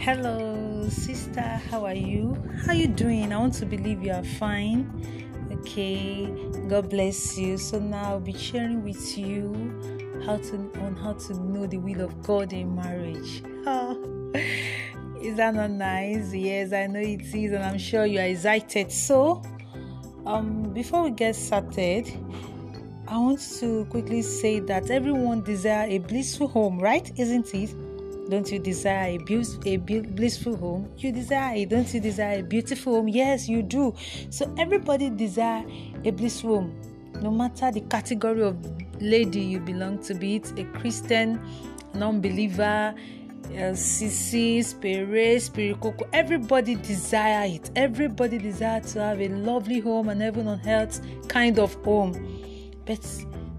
Hello, sister. How are you? How you doing? I want to believe you are fine. Okay. God bless you. So now I'll be sharing with you how to on how to know the will of God in marriage. Oh, is that not nice? Yes, I know it is, and I'm sure you are excited. So, um, before we get started, I want to quickly say that everyone desire a blissful home, right? Isn't it? Don't you desire a, be- a blissful home? You desire it. Don't you desire a beautiful home? Yes, you do. So everybody desire a blissful home, no matter the category of lady you belong to, be it a Christian, non-believer, spirit, spirit coco. Everybody desire it. Everybody desire to have a lovely home and heaven on earth kind of home. But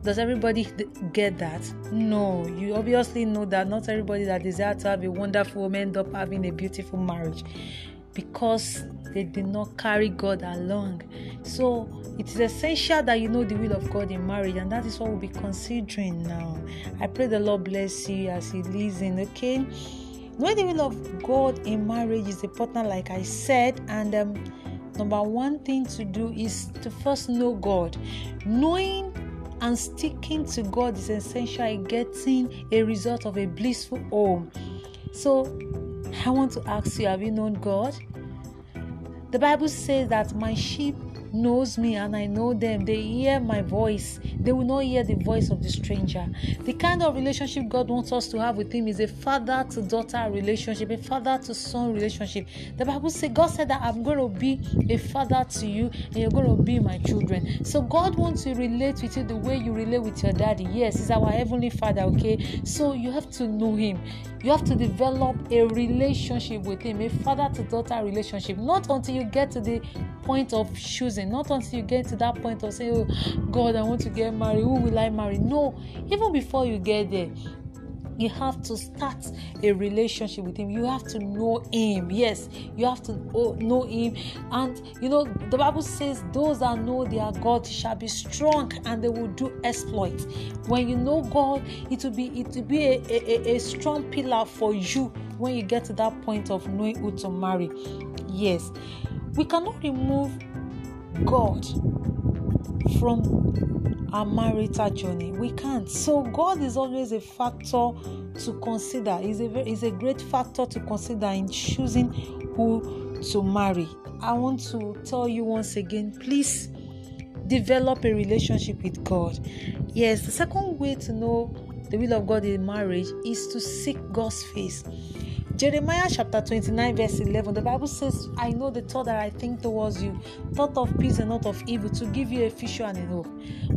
does everybody get that? No. You obviously know that not everybody that desires to have a wonderful home end up having a beautiful marriage because they did not carry God along. So it is essential that you know the will of God in marriage, and that is what we'll be considering now. I pray the Lord bless you as He listen, okay? Knowing the will of God in marriage is important, like I said, and um, number one thing to do is to first know God. Knowing and sticking to God is essential in getting a result of a blissful home. So, I want to ask you have you known God? The Bible says that my sheep knows me and I know them. They hear my voice. They will not hear the voice of the stranger. The kind of relationship God wants us to have with Him is a father to daughter relationship, a father to son relationship. The Bible says, God said that I'm going to be a father to you and you're going to be my children. So God wants to relate with you the way you relate with your daddy. Yes, He's our heavenly father, okay? So you have to know Him. You have to develop a relationship with Him, a father to daughter relationship. Not until you get to the point of choosing, not until you get to that point of saying, Oh God, I want to get married. Who will I marry? No, even before you get there, you have to start a relationship with him. You have to know him. Yes you have to know him. And you know the bible says those that know their god shall be strong and they will do exploits when you know god it will be it will be a, a, a strong pillar for you when you get to that point of knowing who to marry. Yes we cannot remove god from our marital journey. We can't. So God is always a factor to consider. Is a is a great factor to consider in choosing who to marry. I want to tell you once again, please develop a relationship with God. Yes, the second way to know the will of God in marriage is to seek God's face. Jeremiah chapter 29, verse 11, the Bible says, I know the thought that I think towards you, thought of peace and not of evil, to give you a future and a hope.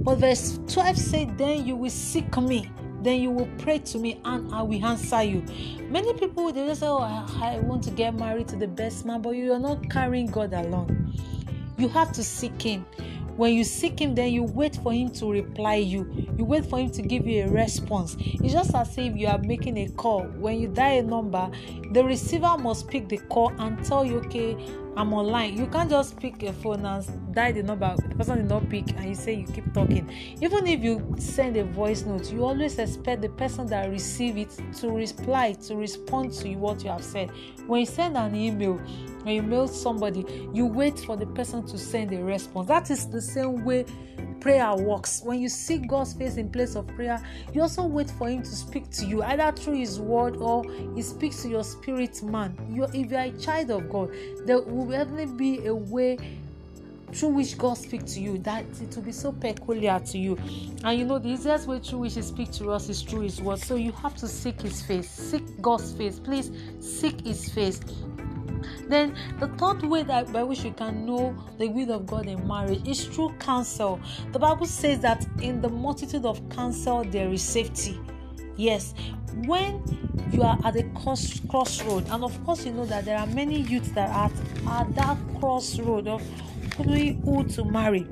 But verse 12 said, Then you will seek me, then you will pray to me, and I will answer you. Many people they just say, Oh, I, I want to get married to the best man, but you are not carrying God along. You have to seek Him when you seek him then you wait for him to reply you. You wait for him to give you a response. It's just as if you are making a call. When you dial a number the receiver must pick the call and tell you okay i'm online. You can't just pick a phone and dial the number the person did not pick and you say you keep talking. Even if you send a voice note you always expect the person that receive it to reply to respond to you what you have said. When you send an email when you mail somebody you wait for the person to send a response. That is the same way prayer works when you seek god's face in place of prayer you also wait for him to speak to you either through his word or he speaks to your spirit man you if you are a child of god there will definitely be a way through which God speaks to you, that it will be so peculiar to you. And you know, the easiest way through which He speaks to us is through His word. So you have to seek His face, seek God's face. Please seek His face. Then the third way that by which we can know the will of God in marriage is through counsel. The Bible says that in the multitude of counsel there is safety. Yes, when you are at a cross crossroad, and of course you know that there are many youths that are at that crossroad of who to marry.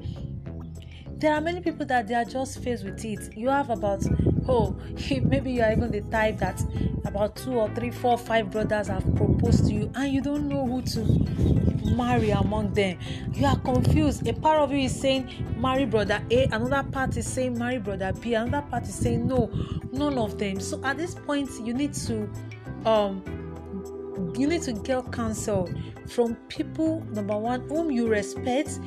There are many people that they are just faced with it. You have about oh maybe you are even the type that about two or three, four, five brothers have proposed to you, and you don't know who to marry among them. You are confused. A part of you is saying marry brother A, another part is saying marry brother B, another part is saying no, none of them. So at this point, you need to um you need to get counsel from people number one whom you respect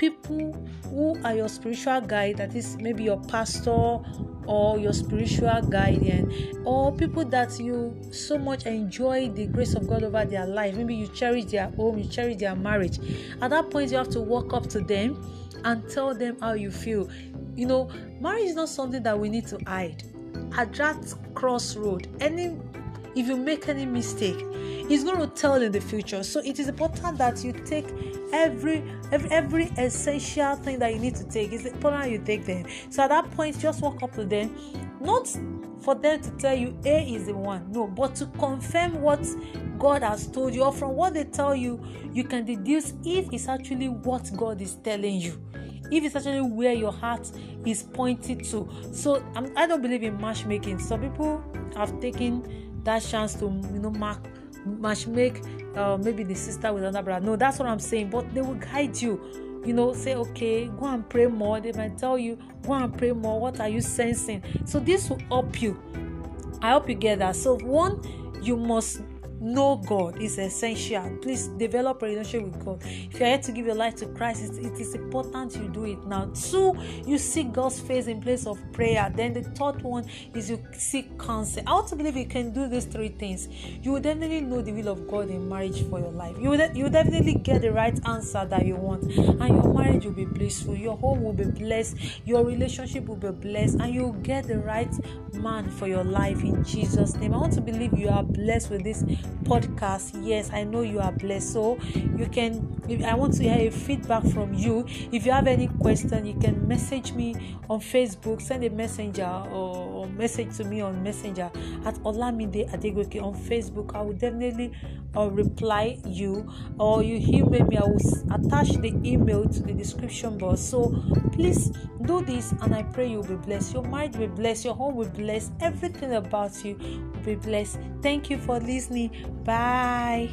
people who are your spiritual guide that is maybe your pastor or your spiritual guardian or people that you so much enjoy the grace of god over their life. Maybe you cherish their home you cherish their marriage. At that point you have to walk up to them and tell them how you feel. You know marriage is not something that we need to hide. At that crossroad any if you make any mistake he's going to tell in the future. So it is important that you take every every every essential thing that you need to take. It's important you take them. So at that point just walk up to them. Not for them to tell you a is the one. No but to confirm what god has told you or from what they tell you you can deduce if it's actually what god is telling you. If it's actually where your heart is pointed to. So I'm, i don't believe in matchmaking. Some people have taken that chance to you know mark match make uh, maybe the sister with another brother. No, that's what I'm saying. But they will guide you. You know, say, okay, go and pray more. They might tell you, go and pray more. What are you sensing? So this will help you. I hope you get that. So one, you must know God is essential. Please develop a relationship with God. If you're here to give your life to Christ, it, it is important you do it now. Two, you seek God's face in place of prayer. Then the third one is you seek counsel. I want to believe you can do these three things. You will definitely know the will of God in marriage for your life. You will, you will definitely get the right answer that you want, and your marriage will be blissful. Your home will be blessed. Your relationship will be blessed, and you will get the right man for your life in Jesus' name. I want to believe you are blessed with this podcast. Yes i know you are blessed. So you can i want to hear a feedback from you. If you have any question you can message me on facebook send a messenger or, message to me on messenger at olamide adegoke on facebook. I will definitely uh, reply you. Or you email me i will attach the email to the description box. So please do this and i pray you'll be blessed. Your mind will be blessed. Your home will be blessed. Everything about you be blessed thank you for listening Bye.